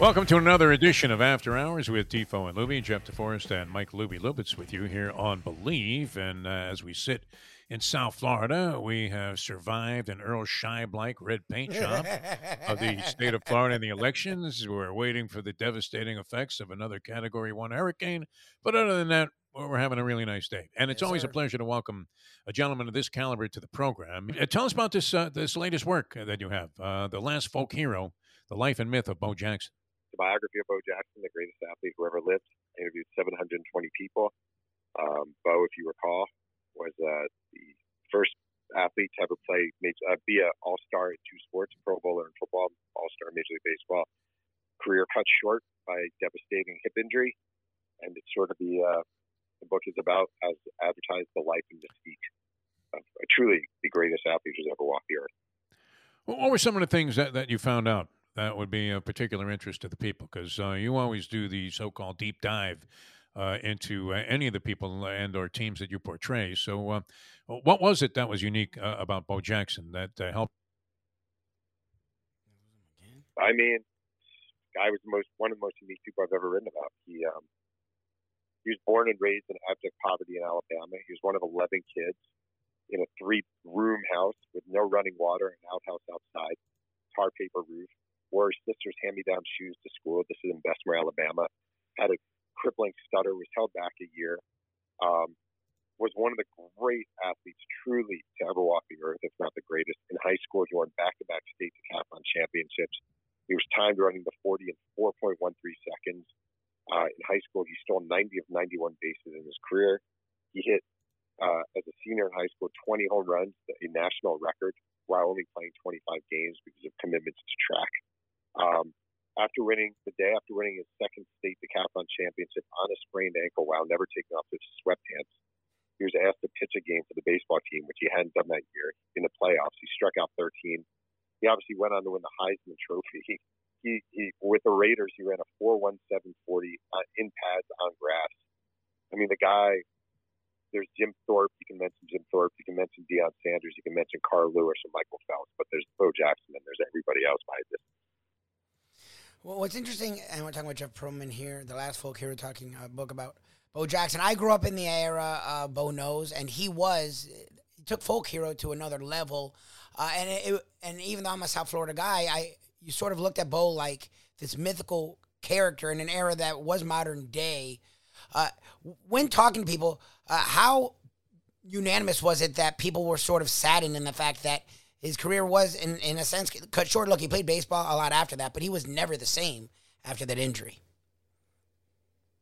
Welcome to another edition of After Hours with Defoe and Luby. Jeff DeForest and Mike Luby Lubitz with you here on Believe. And uh, as we sit in South Florida, we have survived an Earl Scheib-like red paint job of the state of Florida in the elections. We're waiting for the devastating effects of another Category 1 hurricane. But other than that, we're having a really nice day. And it's Yes, always sir. a pleasure to welcome a gentleman of this caliber to the program. Uh, tell us about this, uh, this latest work that you have, uh, The Last Folk Hero, The Life and Myth of Bo Jackson. The biography of Bo Jackson, the greatest athlete who ever lived. I interviewed 720 people. Um, Bo, if you recall, was uh, the first athlete to ever play, uh, be an all-star in two sports, Pro Bowler in football, all-star in Major League Baseball. Career cut short by a devastating hip injury, and it's sort of the uh, the book is about as advertised the life and mystique of uh, truly the greatest athlete who's ever walked the earth. What were some of the things that, that you found out that would be of particular interest to the people? Because uh, you always do the so-called deep dive uh, into uh, any of the people and or teams that you portray. So, uh, what was it that was unique uh, about Bo Jackson that uh, helped? I mean, guy was the most one of the most unique people I've ever written about. He um, he was born and raised in abject poverty in Alabama. He was one of eleven kids in a three-room house with no running water, an outhouse outside, tar paper roof. Wore sister's hand-me-down shoes to school. This is in Bessemer, Alabama. Had a crippling stutter. Was held back a year. Um, was one of the great athletes, truly, to ever walk the earth, if not the greatest. In high school, he won back-to-back state decathlon championships. He was timed running the 40 in 4.13 seconds. Uh, in high school, he stole 90 of 91 bases in his career. He hit, uh, as a senior in high school, 20 home runs, a national record, while only playing 25 games because of commitments to track. After winning, the day after winning his second state decathlon championship on a sprained ankle while never taking off his sweatpants, he was asked to pitch a game for the baseball team, which he hadn't done that year in the playoffs. He struck out 13 he obviously went on to win the Heisman Trophy. He, he, he with the Raiders, he ran a 4.1740 uh, in pads on grass. I mean, the guy. There's Jim Thorpe. You can mention Jim Thorpe. You can mention Deion Sanders. You can mention Carl Lewis and Michael Phelps. But there's Bo Jackson and there's everybody else behind this. Well, what's interesting, and we're talking about Jeff Pearlman here, the last folk we're talking a book about Bo Jackson. I grew up in the era uh, Bo knows, and he was he took folk hero to another level. Uh, and it, and even though I'm a South Florida guy, I you sort of looked at Bo like this mythical character in an era that was modern day. Uh, when talking to people, uh, how unanimous was it that people were sort of saddened in the fact that his career was, in, in a sense, cut short. Look, he played baseball a lot after that, but he was never the same after that injury.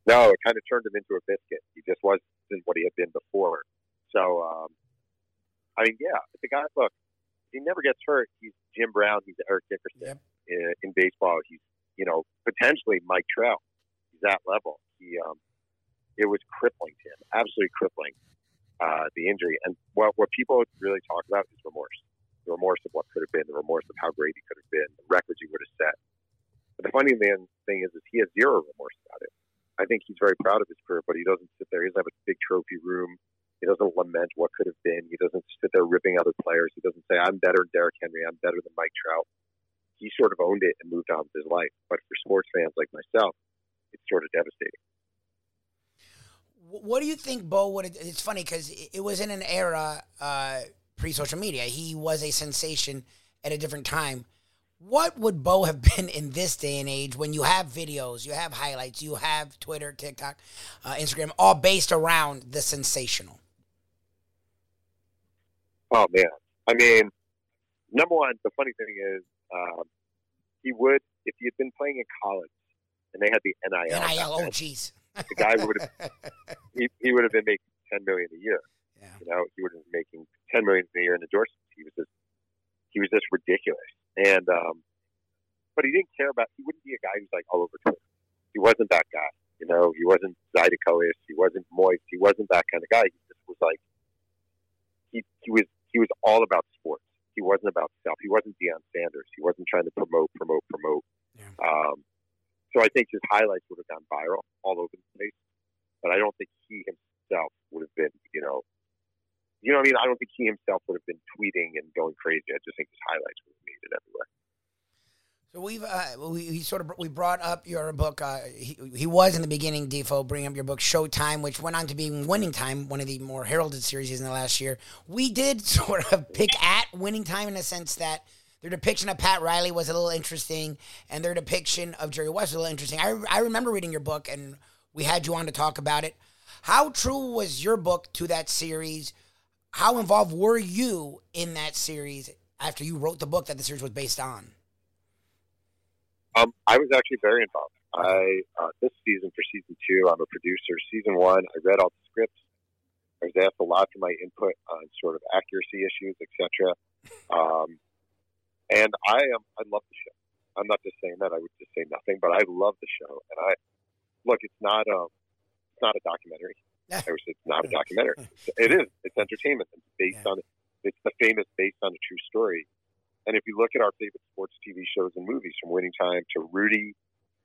No, it kind of turned him into a biscuit. He just wasn't what he had been before. So, um, I mean, yeah, the guy. Look, he never gets hurt. He's Jim Brown. He's Eric Dickerson Yep. in, in baseball. He's you know potentially Mike Trout. He's that level. He um, it was crippling to him, absolutely crippling. Uh, the injury and what what people really talk about is remorse. The remorse of what could have been, the remorse of how great he could have been, the records he would have set. But the funny thing is, is he has zero remorse about it. I think he's very proud of his career, but he doesn't sit there. He doesn't have a big trophy room. He doesn't lament what could have been. He doesn't sit there ripping other players. He doesn't say, "I'm better than Derrick Henry. I'm better than Mike Trout." He sort of owned it and moved on with his life. But for sports fans like myself, it's sort of devastating. What do you think Bo would? It's funny because it was in an era uh, pre-social media. He was a sensation at a different time. What would Bo have been in this day and age when you have videos, you have highlights, you have Twitter, TikTok, uh, Instagram, all based around the sensational? Oh man, I mean, number one, the funny thing is, um, he would if he had been playing in college, and they had the NIL. NIL. Oh, jeez. The guy would have he, he would have been making ten million a year. Yeah. You know, he have making ten million a year in endorsements. He was just he was just ridiculous. And um but he didn't care about he wouldn't be a guy who's like all over Twitter. He wasn't that guy. You know, he wasn't Zydecois, he wasn't moist, he wasn't that kind of guy. He just was like he he was he was all about sports. He wasn't about self. He wasn't Deion Sanders. He wasn't trying to promote, promote, promote. Yeah. Um, so I think his highlights would have gone viral all over the place, but I don't think he himself would have been, you know, you know what I mean? I don't think he himself would have been tweeting and going crazy. I just think his highlights would have made it everywhere. So we've uh, we, we sort of we brought up your book. Uh, he, he was in the beginning, Defoe, bringing up your book Showtime, which went on to be Winning Time, one of the more heralded series in the last year. We did sort of pick at Winning Time in the sense that their depiction of Pat Riley was a little interesting, and their depiction of Jerry West was a little interesting. I I remember reading your book, and we had you on to talk about it. How true was your book to that series? How involved were you in that series after you wrote the book that the series was based on? Um, I was actually very involved. I uh, this season for season two, I'm a producer. Season one, I read all the scripts. I was asked a lot for my input on sort of accuracy issues, etc. Um, and I am I love the show. I'm not just saying that. I would just say nothing, but I love the show. And I look, it's not um, it's not a documentary. It's not a documentary. It is. It's entertainment. It's based Yeah. on. It's the famous based on a true story. And if you look at our favorite sports TV shows and movies, from Winning Time to Rudy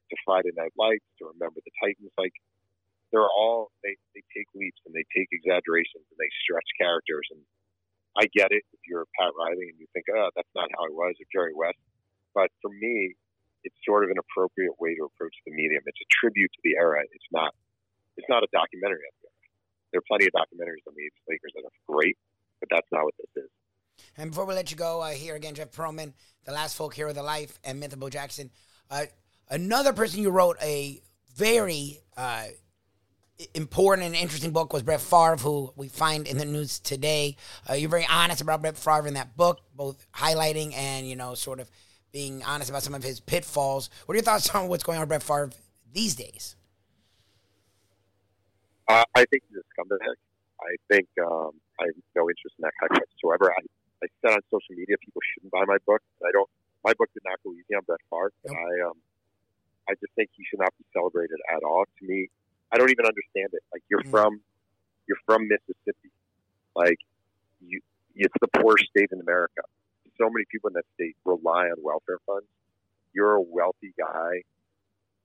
to Friday Night Lights to Remember the Titans, like they're all they, they take leaps and they take exaggerations and they stretch characters. And I get it if you're Pat Riley and you think, oh, that's not how I was, or Jerry West. But for me, it's sort of an appropriate way to approach the medium. It's a tribute to the era. It's not. It's not a documentary of the era. There are plenty of documentaries on the Lakers that are great, but that's not what this is. And before we let you go, uh, here again, Jeff Pearlman, The Last Folk Hero of the Life, and Myth of Bo Jackson. Uh, another person you wrote a very uh, important and interesting book was Brett Favre, who we find in the news today. Uh, you're very honest about Brett Favre in that book, both highlighting and, you know, sort of being honest about some of his pitfalls. What are your thoughts on what's going on with Brett Favre these days? Uh, I think he's a scumbag. I think um, I have no interest in that guy whatsoever. I, I said on social media people shouldn't buy my book. I don't. My book did not go easy on Brett Favre. Nope. I um, I just think he should not be celebrated at all. To me, I don't even understand it. Like you're Mm. from, you're from Mississippi. Like you, it's the poorest state in America. So many people in that state rely on welfare funds. You're a wealthy guy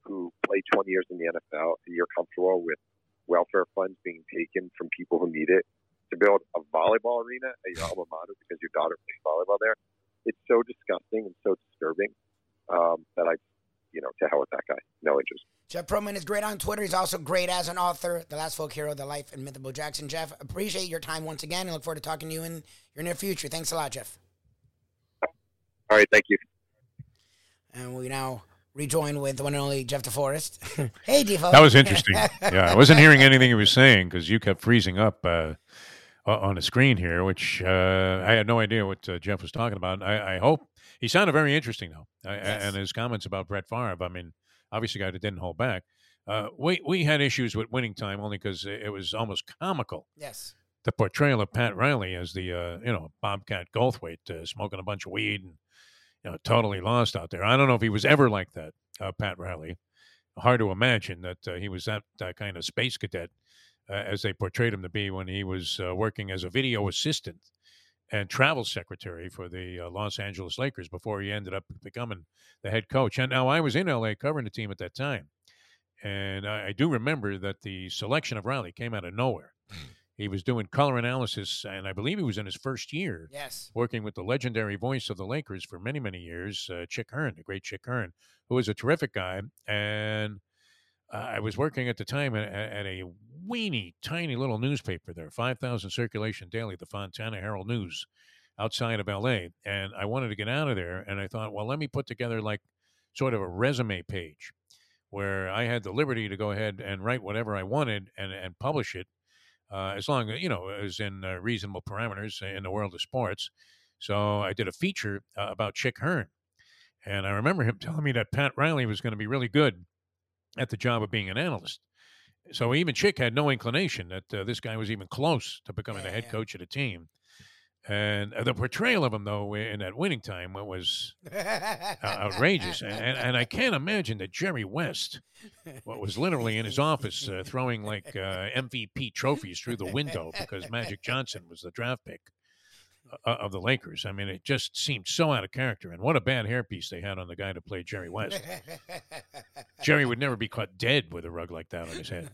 who played 20 years in the NFL, and you're comfortable with welfare funds being taken from people who need it to build a volleyball arena at your alma mater because your daughter plays volleyball there. It's so disgusting and so disturbing um, that I, you know, to hell with that guy. No interest. Jeff Pearlman is great on Twitter. He's also great as an author. The Last Folk Hero, The Life and Myth of Bo Jackson. Jeff, appreciate your time once again and look forward to talking to you in your near future. Thanks a lot, Jeff. All right, thank you. And we now rejoin with the one and only Jeff DeForest. hey, Defoe. That was interesting. yeah, I wasn't hearing anything he was saying because you kept freezing up uh, on the screen here, which uh, I had no idea what uh, Jeff was talking about. I, I hope he sounded very interesting though, Yes. and his comments about Brett Favre. I mean, obviously, a guy that didn't hold back. Uh, we we had issues with winning time only because it was almost comical. yes. The portrayal of Pat Riley as the uh, you know Bobcat Goldthwait uh, smoking a bunch of weed and know totally lost out there. I don't know if he was ever like that, uh, Pat Riley. Hard to imagine that uh, he was that uh, kind of space cadet uh, as they portrayed him to be when he was uh, working as a video assistant and travel secretary for the uh, Los Angeles Lakers before he ended up becoming the head coach. And now I was in LA covering the team at that time. And I, I do remember that the selection of Riley came out of nowhere. He was doing color analysis, and I believe he was in his first year Yes. working with the legendary voice of the Lakers for many, many years, uh, Chick Hearn, the great Chick Hearn, who was a terrific guy. And uh, I was working at the time at, at a weeny, tiny little newspaper there, 5,000 circulation daily, the Fontana Herald News, outside of LA. And I wanted to get out of there. And I thought, well, let me put together like sort of a resume page where I had the liberty to go ahead and write whatever I wanted and, and publish it uh, as long as you know as in uh, reasonable parameters in the world of sports. So I did a feature uh, about Chick Hearn, and I remember him telling me that Pat Riley was going to be really good at the job of being an analyst. So even Chick had no inclination that uh, this guy was even close to becoming Yeah, the head yeah. coach of the team. And uh, the portrayal of him, though, in that winning time was uh, outrageous. And, and, I can't imagine that Jerry West what was literally in his office uh, throwing like uh, MVP trophies through the window because Magic Johnson was the draft pick uh, of the Lakers. I mean, it just seemed so out of character. And what a bad hairpiece they had on the guy to play Jerry West. Jerry would never be caught dead with a rug like that on his head.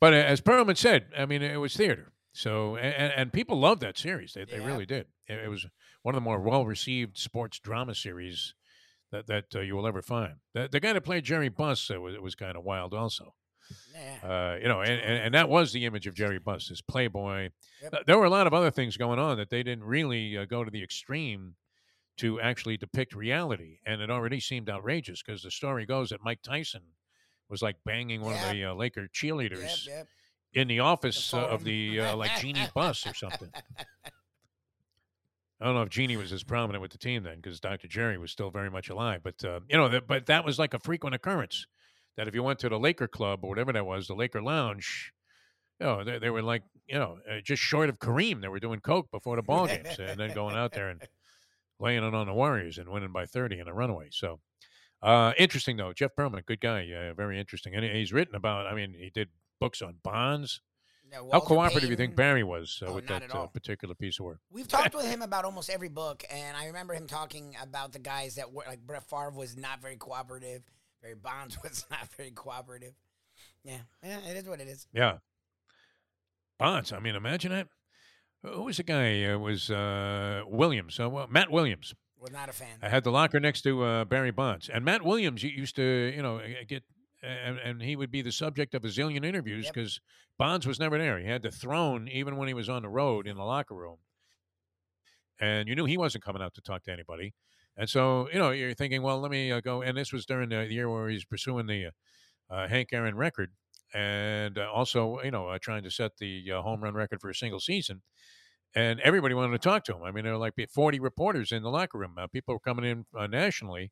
But uh, as Pearlman said, I mean, it was theater. So, and, and people loved that series. They, they really did. It, it was one of the more well received sports drama series that, that uh, you will ever find. The, the guy that played Jerry Buss uh, was, was kind of wild also. yeah. Uh, you know, and, and, and that was the image of Jerry Buss, this playboy. Yep. There were a lot of other things going on that they didn't really uh, go to the extreme to actually depict reality. And it already seemed outrageous because the story goes that Mike Tyson was like banging one Yep. of the uh, Laker cheerleaders yep. In the office uh, of the uh, like Genie Bus or something. I don't know if Jeanie was as prominent with the team then because Dr. Jerry was still very much alive. But, uh, you know, that, but that was like a frequent occurrence that if you went to the Laker Club or whatever that was, the Laker Lounge, you know, they, they were like, you know, uh, just short of Kareem. They were doing coke before the ball games and then going out there and laying it on the Warriors and winning by 30 in a runaway. So, uh, interesting, though. Jeff Pearlman, good guy. Uh, very interesting. And he's written about, I mean, he did books on bonds. Yeah, How cooperative do you think Barry was uh, Oh, with that uh, particular piece of work? We've talked with him about almost every book, and I remember him talking about the guys that were like Brett Favre was not very cooperative. Barry Bonds was not very cooperative. Yeah, yeah, it is what it is. Yeah. Bonds. I mean, imagine that. Who was the guy? It was uh, Williams. Uh, well, Matt Williams. Was not a fan. I had the locker next to uh, Barry Bonds, and Matt Williams used to, you know, uh, get, and, and he would be the subject of a zillion interviews Yep. because Bonds was never there. He had the throne even when he was on the road in the locker room, and you knew he wasn't coming out to talk to anybody. And so, you know, you're thinking, well, let me uh, go. And this was during the year where he's pursuing the uh, uh, Hank Aaron record, and uh, also, you know, uh, trying to set the uh, home run record for a single season and everybody wanted to talk to him. I mean, there were like 40 reporters in the locker room. Uh, people were coming in uh, nationally.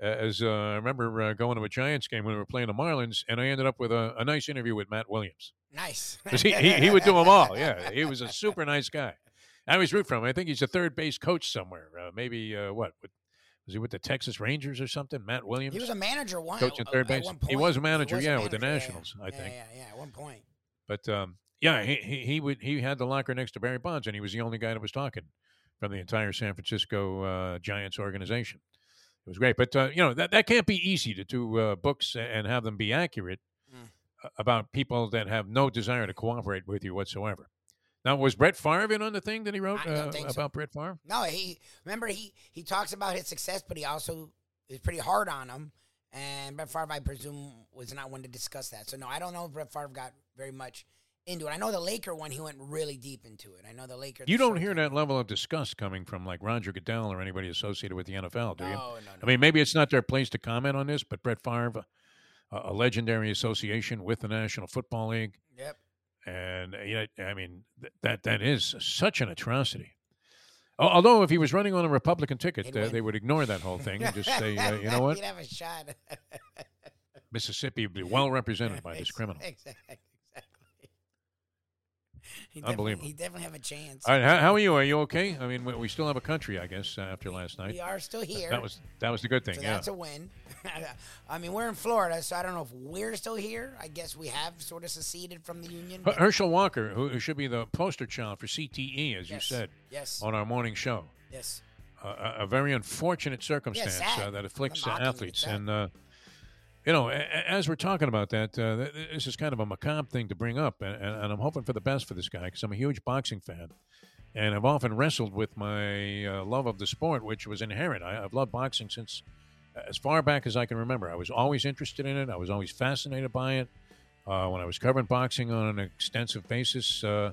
Uh, as uh, I remember uh, going to a Giants game when we were playing the Marlins, and I ended up with a, a nice interview with Matt Williams. Nice. he, he, he would do them all. Yeah, he was a super nice guy. I always root for him. I think he's a third base coach somewhere. Uh, maybe, uh, what? With, was he with the Texas Rangers or something? Matt Williams? He was a manager one. Coaching at- third base. He was a manager, yeah, with the Nationals, I yeah, think. Yeah, yeah, at one point. But um, yeah, he, he he would he had the locker next to Barry Bonds, and he was the only guy that was talking from the entire San Francisco uh, Giants organization. It was great, but uh, you know that that can't be easy to do uh, books and have them be accurate Mm. about people that have no desire to cooperate with you whatsoever. Now, was Brett Favre in on the thing that he wrote uh, so. about Brett Favre? No, he remember he he talks about his success, but he also is pretty hard on him. And Brett Favre, I presume, was not one to discuss that. So no, I don't know if Brett Favre got very much into it. I know the Laker one, he went really deep into it. I know the Laker. You don't hear that level of disgust coming from like Roger Goodell or anybody associated with the NFL, do No, you? no, no. I mean, maybe it's not their place to comment on this, but Brett Favre, a, a legendary association with the National Football League, Yep. and uh, you know, I mean, th- that that is such an atrocity. Although, if he was running on a Republican ticket, uh, they would ignore that whole thing and just say, uh, you know what, He'd have a shot. Mississippi would be well represented by this criminal. Exactly. He Unbelievable. He definitely have a chance. All right, how, how are you? Are you okay? I mean, we, we still have a country, I guess, uh, after last night. we are still here. That was that was the good thing. So yeah. that's a win. I mean, we're in Florida, so I don't know if we're still here. I guess we have sort of seceded from the union. But- Herschel Walker, who, should be the poster child for CTE, as you said Yes. on our morning show. Yes. a, a- very unfortunate circumstance sad. uh, that afflicts uh, athletes. And, uh, you know, as we're talking about that, uh, th- th- this is kind of a macabre thing to bring up. And, and, I'm hoping for the best for this guy because I'm a huge boxing fan. And I've often wrestled with my uh, love of the sport, which was inherent. I, I've loved boxing since as far back as I can remember. I was always interested in it, I was always fascinated by it. Uh, when I was covering boxing on an extensive basis, uh,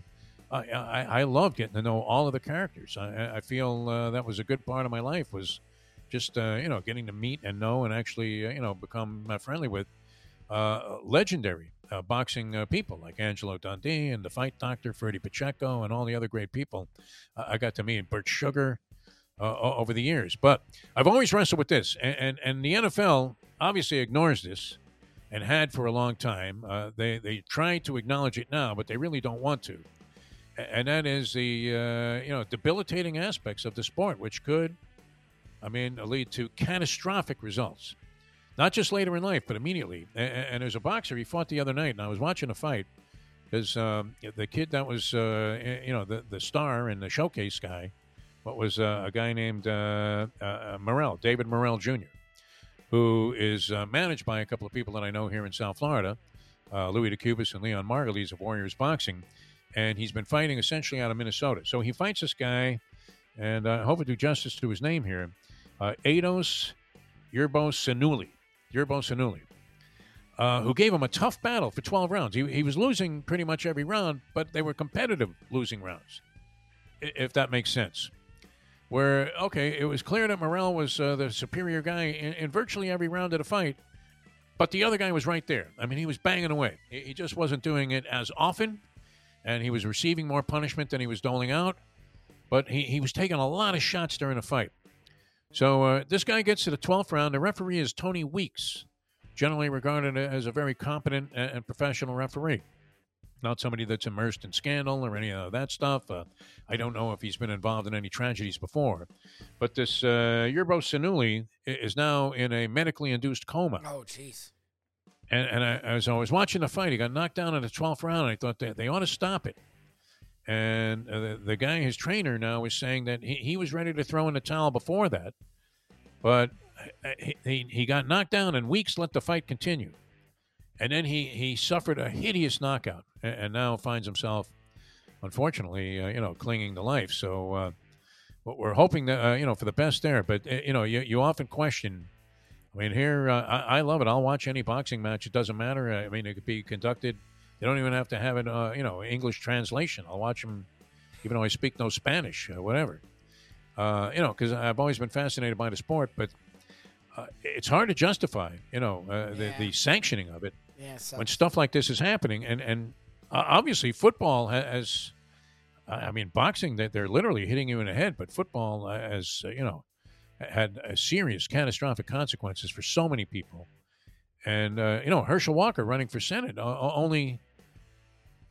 I, I, I love getting to know all of the characters. I- I, I feel uh, that was a good part of my life was just uh, you know getting to meet and know and actually uh, you know become uh, friendly with uh, legendary uh, boxing uh, people like Angelo Dundee and the Fight Doctor Ferdie Pacheco and all the other great people I got to meet. Bert Sugar over the years, but I've always wrestled with this, and and, and the NFL obviously ignores this. and had for a long time. They they try to acknowledge it now, but they really don't want to, and that is the you know debilitating aspects of the sport, which could, I mean, lead to catastrophic results, not just later in life, but immediately. And, and there's a boxer he fought the other night, and I was watching a fight because um, the kid that was uh, you know the the star and the showcase guy, what was uh, a guy named uh, uh, Morrell, David Morrell Jr who is uh, managed by a couple of people that I know here in South Florida, uh, Luis DeCubas and Leon Margules of Warriors Boxing. And he's been fighting essentially out of Minnesota. So he fights this guy, and uh, I hope I do justice to his name here, uh, Ados Yerbo Sinuli. Yerbo. Uh, who gave him a tough battle for 12 rounds. He, he was losing pretty much every round, but they were competitive losing rounds, if that makes sense where okay, it was clear that Morrell was uh, the superior guy in, in, virtually every round of the fight, but the other guy was right there. I mean, he was banging away. He, he, just wasn't doing it as often, and he was receiving more punishment than he was doling out. But he, he was taking a lot of shots during the fight. So uh, this guy gets to the 12th round. The referee is Tony Weeks, generally regarded as a very competent and professional referee not somebody that's immersed in scandal or any of that stuff. Uh, I don't know if he's been involved in any tragedies before. But this uh, Yerbossynuly is now in a medically induced coma. Oh, jeez. And, and I, as I was watching the fight, he got knocked down in the 12th round. I thought they, they ought to stop it. And uh, the, the, guy, his trainer now, is saying that he, he was ready to throw in the towel before that. But uh, he, he got knocked down, and Weeks let the fight continue and then he he suffered a hideous knockout, and, and now finds himself, unfortunately, uh, you know, clinging to life. So, uh, we're hoping that uh, you know for the best there. But uh, you know, you you often question. I mean, here uh, I, I, love it. I'll watch any boxing match. It doesn't matter. I mean, it could be conducted. They don't even have to have it, uh, you know, English translation. I'll watch them, even though I speak no Spanish, whatever. you know, because I've always been fascinated by the sport, but it's hard to justify, you know, yeah. the, the sanctioning of it yeah, so. when stuff like this is happening, and and uh, obviously football has, I mean, boxing that they're literally hitting you in the head, but football has uh, you know had serious catastrophic consequences for so many people, and uh, you know Herschel Walker running for senate only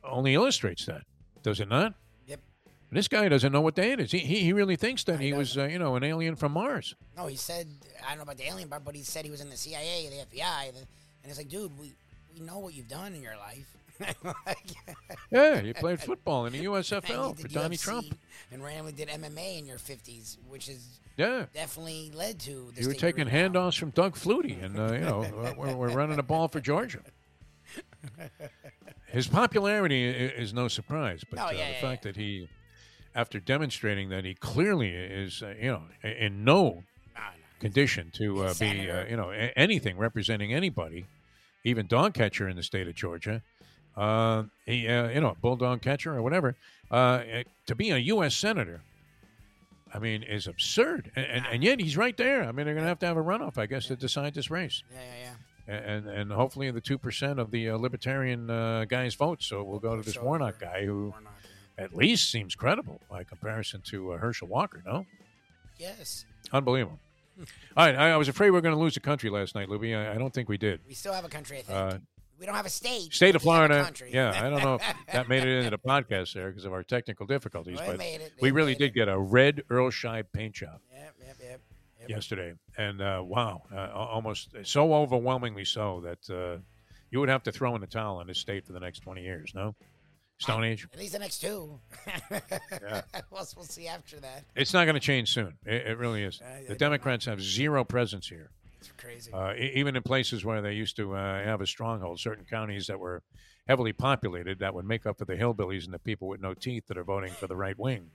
only illustrates that, does it not? Yep. This guy doesn't know what day it is. He, he, he really thinks that I he was, uh, you know, an alien from Mars. No, he said, I don't know about the alien part, but he said he was in the CIA, the FBI. And it's like, dude, we, we know what you've done in your life. yeah, you played football in the USFL for Donnie Trump, and randomly did MMA in your fifties, which is yeah definitely led to. you were taking handoffs from Doug Flutie, and uh, you know we're, we're running the ball for Georgia. His popularity is no surprise, but oh, uh, yeah, the yeah, fact yeah. that he, after demonstrating that he clearly is, uh, you know, in no condition to uh, be, uh, you know, anything representing anybody even dog catcher in the state of Georgia. Uh, he, uh, you know, bulldog catcher or whatever, uh, eh, to be a U.S. senator, I mean, is absurd. And, and, and, yet he's right there. I mean, they're going to have to have a runoff, I guess, to decide this race. Yeah, yeah, yeah. And and hopefully the two percent of the uh, libertarian uh, guys vote, so we'll go to this Warnock guy who Warnock, at least seems credible by comparison to uh, Herschel Walker. No, yes, unbelievable. All right, I, I, was afraid we were going to lose the country last night, Luby. I, I, don't think we did. We still have a country, I think. Uh, we don't have a state. State of Florida. Yeah, I don't know if that made it into the podcast there because of our technical difficulties, well, but we really did it. get a red Earl Scheib paint job. Yep, yep, yep. Yesterday, and uh, wow, uh, almost so overwhelmingly so that uh, you would have to throw in the towel in this state for the next twenty years. No. Stone Age. At least the next two. yeah. we'll, we'll see after that. It's not going to change soon. It, it really is. The Democrats have zero presence here. It's crazy. Uh, even in places where they used to uh, have a stronghold, certain counties that were heavily populated, that would make up for the hillbillies and the people with no teeth that are voting for the right wing.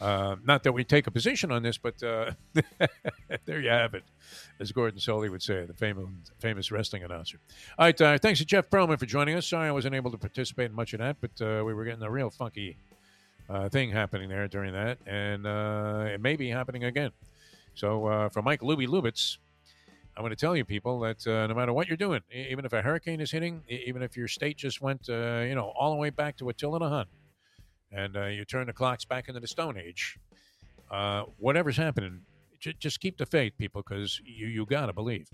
Uh, not that we take a position on this, but uh, there you have it, as Gordon Solie would say, the famous famous wrestling announcer. All right, uh, thanks to Jeff Pearlman for joining us. Sorry I wasn't able to participate in much of that, but uh, we were getting a real funky uh, thing happening there during that, and it may be happening again. So, for Mike Luby Lubitz, I'm going to tell you, people, that no matter what you're doing, even if a hurricane is hitting, even if your state just went, you know, all the way back to Attila the Hun, and uh, you turn the clocks back into the Stone Age, uh, whatever's happening, j- just keep the faith, people, because you, you got to believe.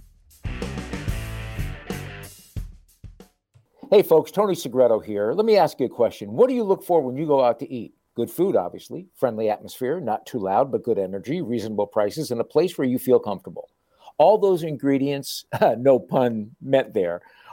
Hey, folks, Tony Segreto here. Let me ask you a question. What do you look for when you go out to eat? Good food, obviously, friendly atmosphere, not too loud, but good energy, reasonable prices, and a place where you feel comfortable. All those ingredients, no pun meant there,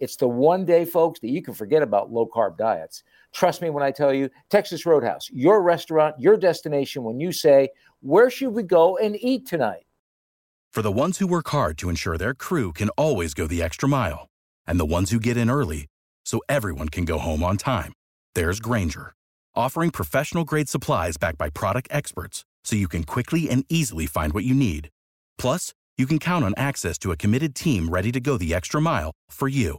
It's the one day, folks, that you can forget about low carb diets. Trust me when I tell you, Texas Roadhouse, your restaurant, your destination when you say, Where should we go and eat tonight? For the ones who work hard to ensure their crew can always go the extra mile, and the ones who get in early so everyone can go home on time, there's Grainger, offering professional grade supplies backed by product experts so you can quickly and easily find what you need. Plus, you can count on access to a committed team ready to go the extra mile for you.